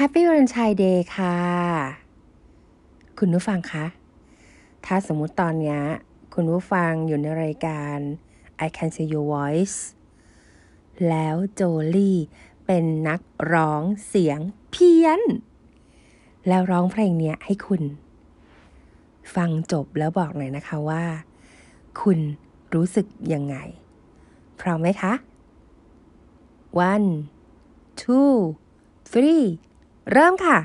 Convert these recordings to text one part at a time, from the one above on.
Happy Valentine Day ค่ะ คุณผู้ฟังคะ ถ้าสมมุติตอนนี้คุณผู้ฟังอยู่ในรายการ I Can See Your Voice แล้วโจลี่เป็นนักร้องเสียงเพี้ยน แล้วร้องเพลงนี้ให้คุณ ฟังจบแล้วบอกหน่อยนะคะว่า คุณรู้สึกยังไง พร้อมไหมคะ one two three เริ่มค่ะ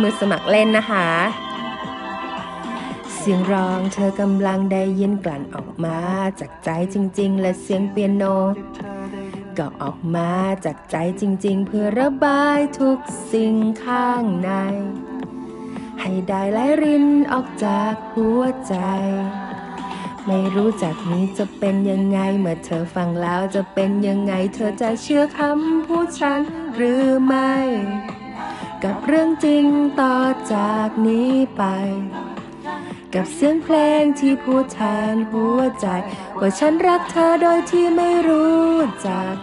มือสมัครเล่นนะคะ เสียงร้องเธอกำลังได้ยินกลั่นออกมาจากใจจริง ๆ และเสียงเปียโน ก็ออกมาจากใจจริง ๆ เพื่อระบายทุกสิ่งข้างใน ให้ได้ไหลรินออกจากหัวใจ ไม่รู้จากนี้จะเป็นยังไง เมื่อเธอฟังแล้วจะเป็นยังไง เธอจะเชื่อคำพูดฉันหรือไม่ กับเรื่องจริงต่อจากนี้ไป กับเสียงเพลงที่พูดแทนหัวใจ ว่าฉันรักเธอโดยที่ไม่รู้จัก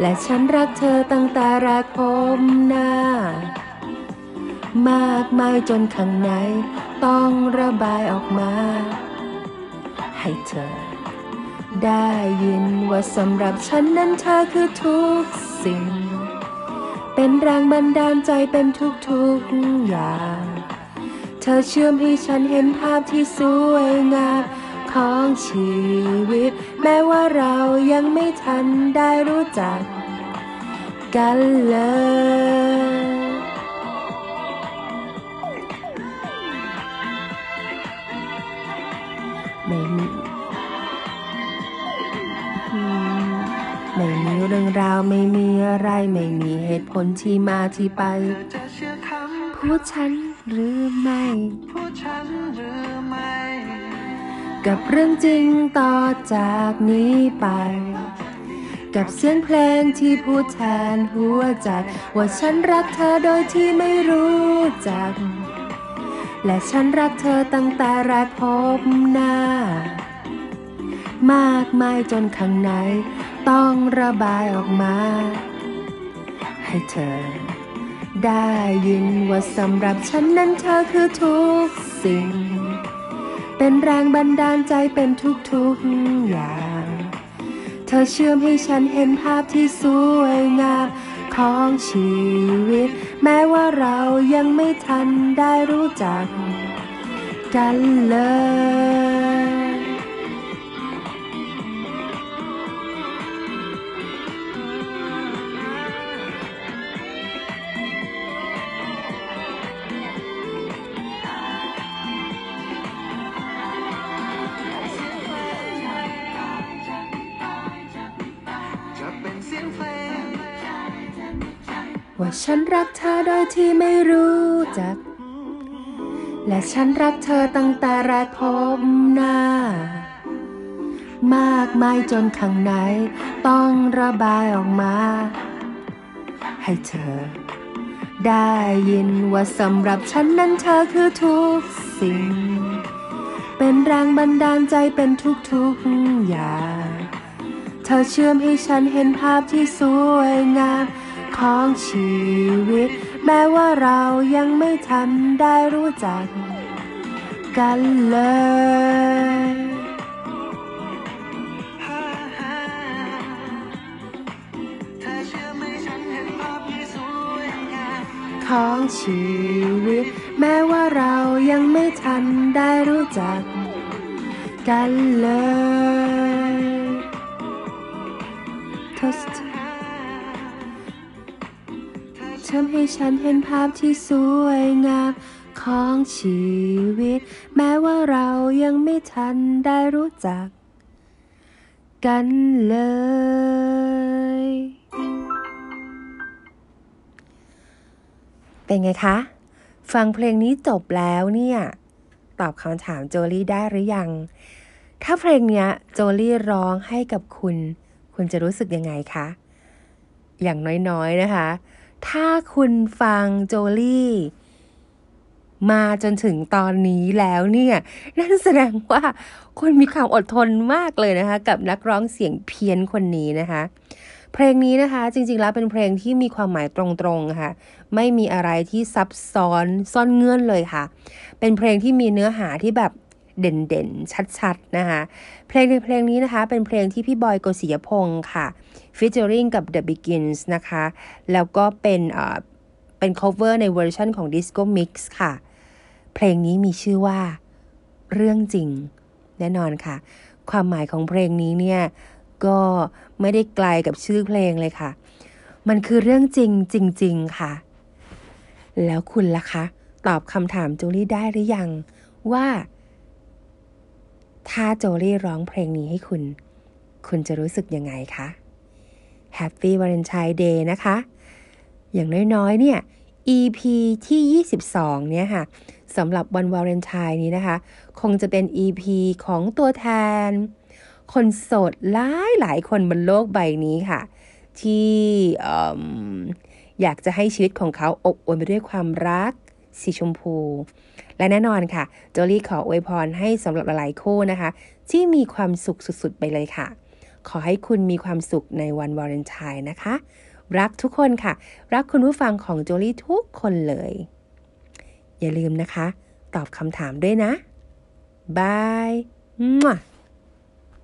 และฉันรักเธอตั้งแต่แรกพบหน้ามากมายจนข้างในต้องระบายออกมา ให้เธอ ได้ยินว่าสำหรับฉันนั้นเธอคือทุกสิ่ง เป็นแรงบันดาลใจเป็นทุกๆอย่าง ธอเชื่อมให้ฉันเห็นภาพที่สวยงามของชีวิต แม้ว่าเรายังไม่ทันได้รู้จักกันเลย ไม่มีอืมไม่มีเรื่องราวไม่มีอะไร ไม่มีเหตุผลที่มาที่ไปจะเชื่อคำพูดฉัน หรือไม่พูดฉันหรือไม่ กับเรื่องจริงต่อจากนี้ไป กับเสียงเพลงที่พูดแทนหัวใจ ว่าฉันรักเธอโดยที่ไม่รู้จัก และฉันรักเธอตั้งแต่แรกพบหน้า มากมายจนข้างใน ต้องระบายออกมา ให้เธอ ได้ยินว่าสำหรับฉันนั้นเธอคือทุกสิ่ง เป็นแรงบันดาลใจเป็นทุกๆอย่าง เธอเชื่อมให้ฉันเห็นภาพที่สวยงามของชีวิต แม้ว่าเรายังไม่ทันได้รู้จักกันเลย ว่าฉันรักเธอโดยที่ไม่รู้จัก และฉันรักเธอตั้งแต่แรกพบหน้า มากมายจนข้างในต้องระบายออกมา ให้เธอ ได้ยินว่าสำหรับฉันนั้นเธอคือทุกสิ่ง เป็นแรงบันดาลใจเป็นทุกๆอย่าง เธอเชื่อมให้ฉันเห็นภาพที่สวยงาม ของชีวิต แม้ว่าเรายังไม่ทันได้รู้จักกันเลยของชีวิต แม้ว่าเรายังไม่ทันได้รู้จักกันเลย Toast ทำให้ฉันเห็นภาพที่สวยงามของชีวิต แม้ว่าเรายังไม่ทันได้รู้จัก กันเลย เป็นไงคะ ฟังเพลงนี้จบแล้วเนี่ย ตอบคำถามโจลี่ได้หรือยัง ถ้าเพลงเนี้ยโจลี่ร้องให้กับคุณ คุณจะรู้สึกยังไงคะ อย่างน้อยๆนะคะ ถ้าคุณฟังโจลี่มาจนถึงตอนนี้แล้วเนี่ย นั่นแสดงว่าคุณมีความอดทนมากเลยนะคะ กับนักร้องเสียงเพี้ยนคนนี้นะคะ เพลงนี้นะคะ จริงๆแล้วเป็นเพลงที่มีความหมายตรงๆค่ะ ไม่มีอะไรที่ซับซ้อนซ่อนเงื่อนเลยค่ะ เป็นเพลงที่มีเนื้อหาที่แบบเด่นๆ ชัดๆ นะคะ เพลงในเพลงนี้นะคะ เป็นเพลงที่พี่บอยโกศิยพงศ์ค่ะ ฟิชเจอริงกับ The Begins นะคะ แล้วก็เป็นเอ่อเป็น cover ในเวอร์ชันของ Disco Mix ค่ะ เพลงนี้มีชื่อว่าเรื่องจริง แน่นอนค่ะ ความหมายของเพลงนี้เนี่ย ก็ไม่ได้ไกลกับชื่อเพลงเลยค่ะ มันคือเรื่องจริงจริง ๆ ค่ะ แล้วคุณล่ะคะ ตอบคำถามโจลี่ได้หรือยังว่า ถ้าโจลี่ร้องเพลงนี้ให้คุณ คุณจะรู้สึกยังไงคะ Happy Valentine Day นะคะ อย่างน้อยๆ เนี่ย EP ที่ 22 เนี่ยค่ะสำหรับวันวาเลนไทน์นี้นะคะ คงจะเป็น EP ของตัวแทน คนโสดหลายหลายคนบนโลกใบนี้ค่ะ ที่เอิ่มอยากจะให้ชีวิตของเขาอบอวลไปด้วยความรักสีชมพู และแน่นอนค่ะ โจลี่ขออวยพรให้สำหรับหลายๆคู่นะคะ ที่มีความสุขสุดๆไปเลยค่ะ ขอให้คุณมีความสุขในวันวาเลนไทน์นะคะ รักทุกคนค่ะ รักคุณผู้ฟังของโจลี่ทุกคนเลย อย่าลืมนะคะ ตอบคำถามด้วยนะบายมั่